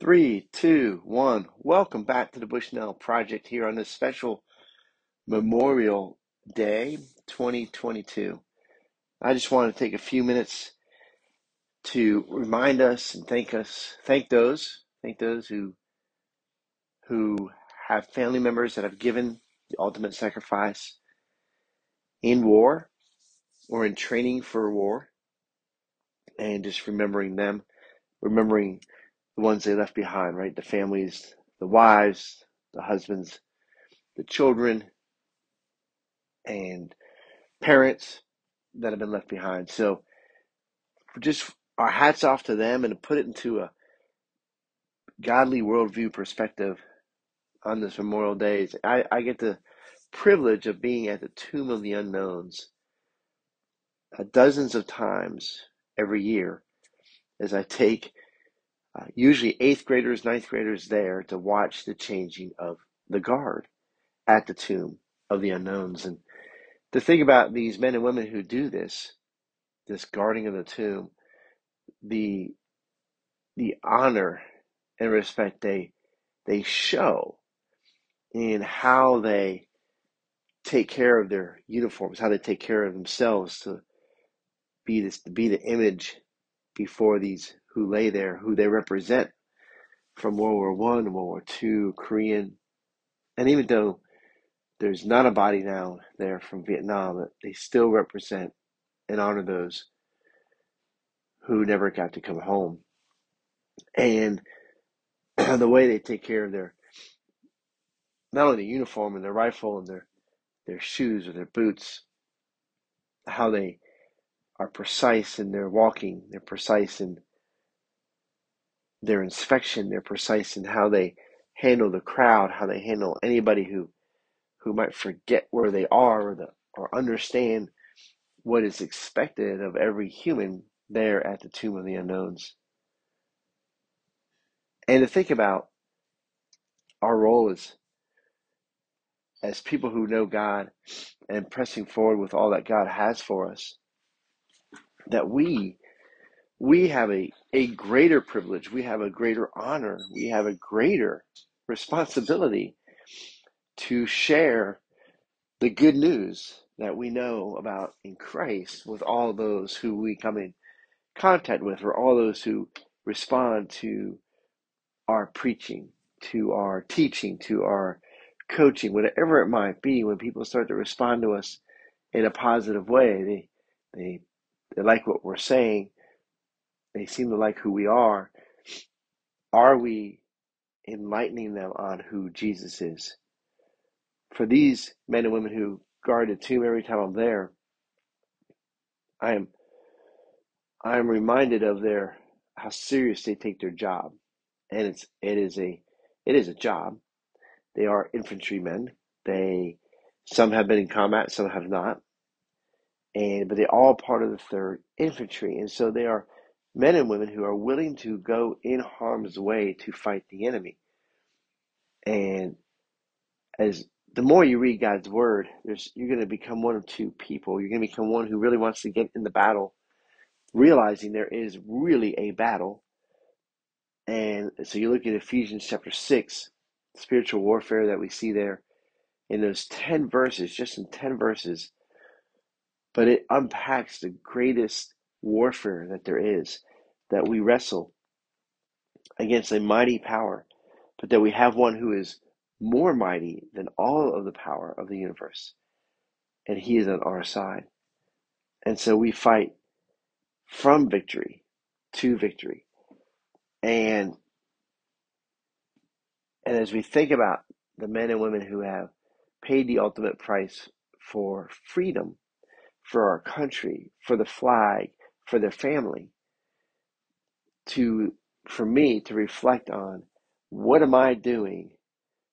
Three, two, one. Welcome back to the Bushnell Project here on this special Memorial Day 2022. I just want to take a few minutes to remind us and thank us, thank those, thank those who who have family members that have given the ultimate sacrifice in war or in training for war, and just remembering them, remembering the ones they left behind, right? The families, the wives, the husbands, the children, and parents that have been left behind. So just our hats off to them and to put it into a godly worldview perspective on this Memorial Days. I, I get the privilege of being at the Tomb of the Unknowns dozens of times every year as I take uh, usually eighth graders, ninth graders there to watch the changing of the guard at the Tomb of the Unknowns. And to think about these men and women who do this, this guarding of the tomb, the the honor and respect they they show in how they take care of their uniforms, how they take care of themselves to be this to be the image before these who lay there, who they represent from World War One, World War Two, Korean, and even though there's not a body now there from Vietnam, they still represent and honor those who never got to come home. And the way they take care of their not only the uniform and their rifle and their their shoes or their boots, how they are precise in their walking, they're precise in their inspection, they're precise in how they handle the crowd, how they handle anybody who who might forget where they are or the or understand what is expected of every human there at the tomb of the unknowns. And to think about our role as as people who know God and pressing forward with all that God has for us, that we we have a, a greater privilege, we have a greater honor, we have a greater responsibility to share the good news that we know about in Christ with all those who we come in contact with, or all those who respond to our preaching, to our teaching, to our coaching, whatever it might be, when people start to respond to us in a positive way, they they they like what we're saying, they seem to like who we are. Are we enlightening them on who Jesus is? For these men and women who guard the tomb every time I'm there, I am I am reminded of their how serious they take their job. And it's it is a it is a job. They are infantrymen. They some have been in combat, some have not. And but they're all part of the third infantry. And so they are men and women who are willing to go in harm's way to fight the enemy. And as the more you read God's word, you're going to become one of two people. You're going to become one who really wants to get in the battle, realizing there is really a battle. And so you look at Ephesians chapter 6, spiritual warfare that we see there in those 10 verses, just in 10 verses, but it unpacks the greatest warfare that there is, that we wrestle against a mighty power, but that we have one who is more mighty than all of the power of the universe, and he is on our side. And so we fight from victory to victory. And and as we think about the men and women who have paid the ultimate price for freedom, for our country, for the flag, for their family, to for me to reflect on what am I doing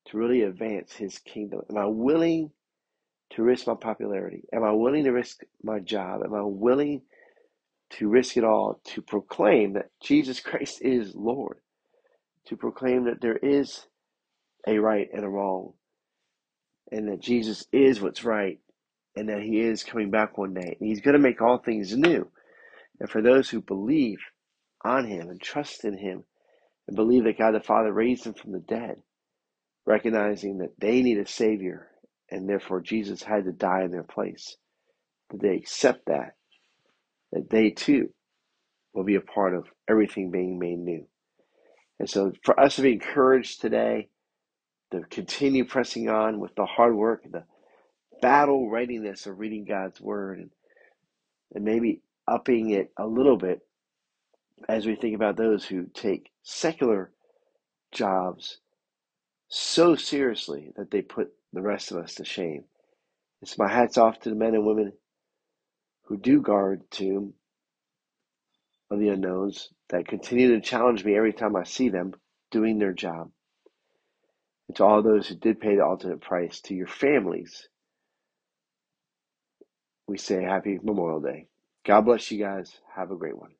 to really advance his kingdom? Am I willing to risk my popularity? Am I willing to risk my job? Am I willing to risk it all to proclaim that Jesus Christ is Lord? To proclaim that there is a right and a wrong, and that Jesus is what's right, and that he is coming back one day. And he's going to make all things new. And for those who believe on him and trust in him and believe that God the Father raised him from the dead, recognizing that they need a Savior and therefore Jesus had to die in their place. That they accept that, that they too will be a part of everything being made new. And so for us to be encouraged today, to continue pressing on with the hard work, the battle readiness of reading God's Word, and, and maybe upping it a little bit as we think about those who take secular jobs so seriously that they put the rest of us to shame. It's my hats off to the men and women who do guard tomb of the unknowns that continue to challenge me every time I see them doing their job. And to all those who did pay the ultimate price, to your families, we say happy Memorial Day. God bless you guys. Have a great one.